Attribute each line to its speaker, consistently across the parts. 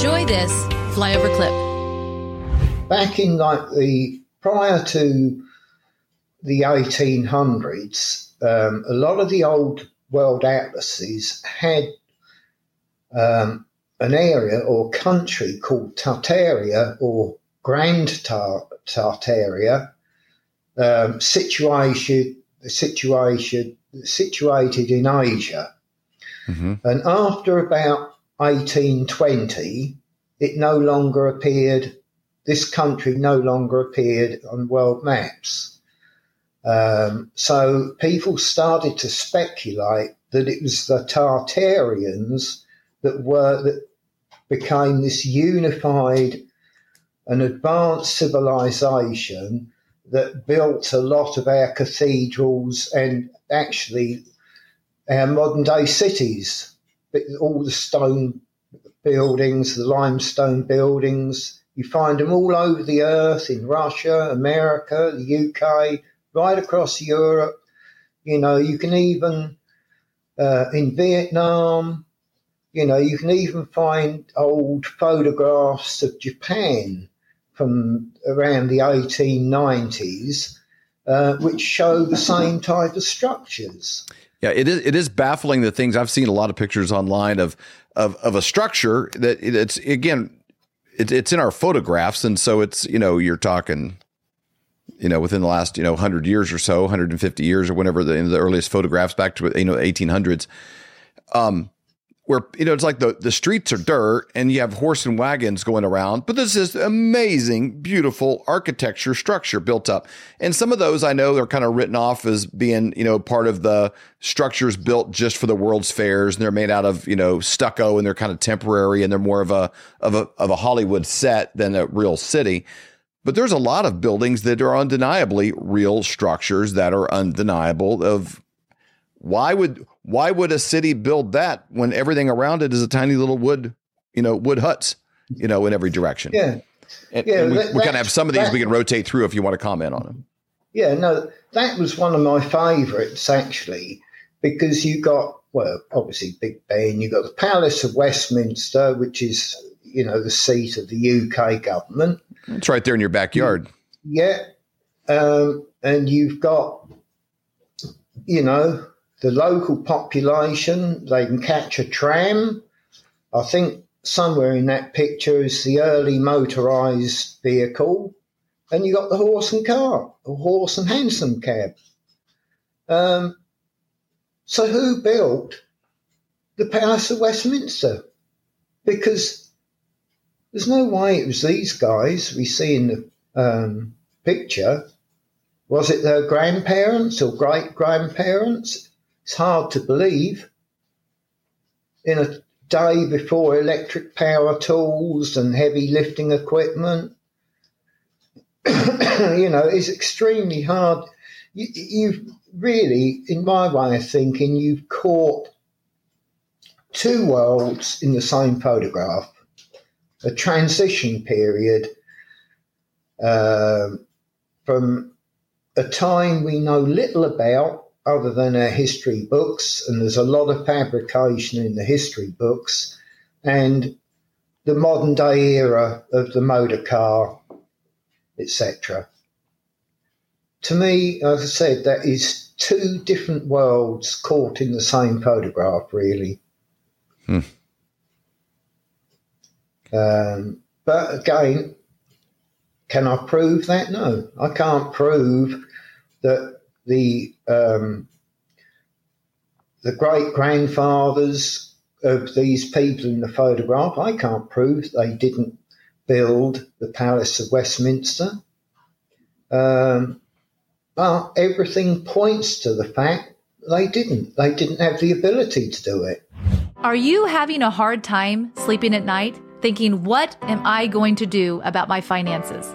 Speaker 1: Enjoy this flyover clip.
Speaker 2: Back in like the prior to the 1800s, um, a lot of the old world atlases had um, an area or country called Tartaria or Grand Tar- Tartaria, um, situated, situation, situated in Asia. Mm-hmm. And after about 1820, it no longer appeared, this country no longer appeared on world maps. Um, so people started to speculate that it was the Tartarians that were that became this unified and advanced civilization that built a lot of our cathedrals and actually our modern day cities, all the stone buildings, the limestone buildings. You find them all over the earth in Russia, America, the UK, right across Europe. You know, you can even uh, in Vietnam, you know, you can even find old photographs of Japan from around the 1890s, uh, which show the same type of structures.
Speaker 3: Yeah, it is. It is baffling the things I've seen. A lot of pictures online of of, of a structure that it's again, it, it's in our photographs, and so it's you know you're talking, you know, within the last you know hundred years or so, 150 years or whenever the, the earliest photographs back to you know 1800s. Um, where you know it's like the the streets are dirt and you have horse and wagons going around but this is amazing beautiful architecture structure built up. And some of those i know they're kind of written off as being you know part of the structures built just for the world's fairs and they're made out of you know stucco and they're kind of temporary and they're more of a of a of a hollywood set than a real city. But there's a lot of buildings that are undeniably real structures that are undeniable of why would why would a city build that when everything around it is a tiny little wood, you know, wood huts, you know, in every direction?
Speaker 2: Yeah.
Speaker 3: And, yeah, and we, we kind of have some of these that, we can rotate through if you want to comment on them.
Speaker 2: Yeah, no, that was one of my favourites actually, because you got well, obviously Big Ben, you got the Palace of Westminster, which is you know the seat of the UK government.
Speaker 3: It's right there in your backyard.
Speaker 2: Yeah, um, and you've got you know the local population, they can catch a tram. I think somewhere in that picture is the early motorised vehicle. And you got the horse and cart, a horse and hansom cab. Um, so who built the Palace of Westminster? Because there's no way it was these guys we see in the um, picture. Was it their grandparents or great grandparents? It's hard to believe. In a day before electric power tools and heavy lifting equipment, you know, it's extremely hard. You, you've really, in my way of thinking, you've caught two worlds in the same photograph a transition period uh, from a time we know little about other than our history books, and there's a lot of fabrication in the history books, and the modern day era of the motor car, etc. To me, as I said, that is two different worlds caught in the same photograph, really. Hmm. Um, but again, can I prove that? No, I can't prove that the um, the great grandfathers of these people in the photograph. I can't prove they didn't build the Palace of Westminster. Um, but everything points to the fact they didn't. They didn't have the ability to do it.
Speaker 1: Are you having a hard time sleeping at night, thinking, what am I going to do about my finances?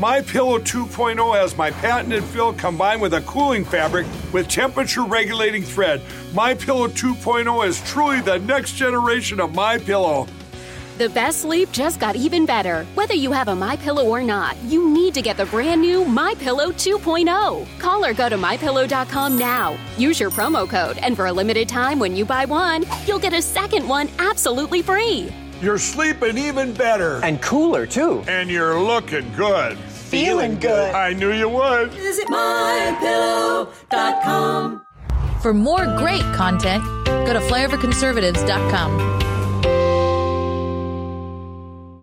Speaker 4: My Pillow 2.0 has my patented fill combined with a cooling fabric with temperature regulating thread. My Pillow 2.0 is truly the next generation of My Pillow.
Speaker 5: The best sleep just got even better. Whether you have a My Pillow or not, you need to get the brand new My Pillow 2.0. Call or go to mypillow.com now. Use your promo code, and for a limited time, when you buy one, you'll get a second one absolutely free.
Speaker 4: You're sleeping even better.
Speaker 6: And cooler, too.
Speaker 4: And you're looking good.
Speaker 7: Feeling good.
Speaker 4: I knew you would.
Speaker 8: Visit mypillow.com.
Speaker 1: For more great content, go to flyoverconservatives.com.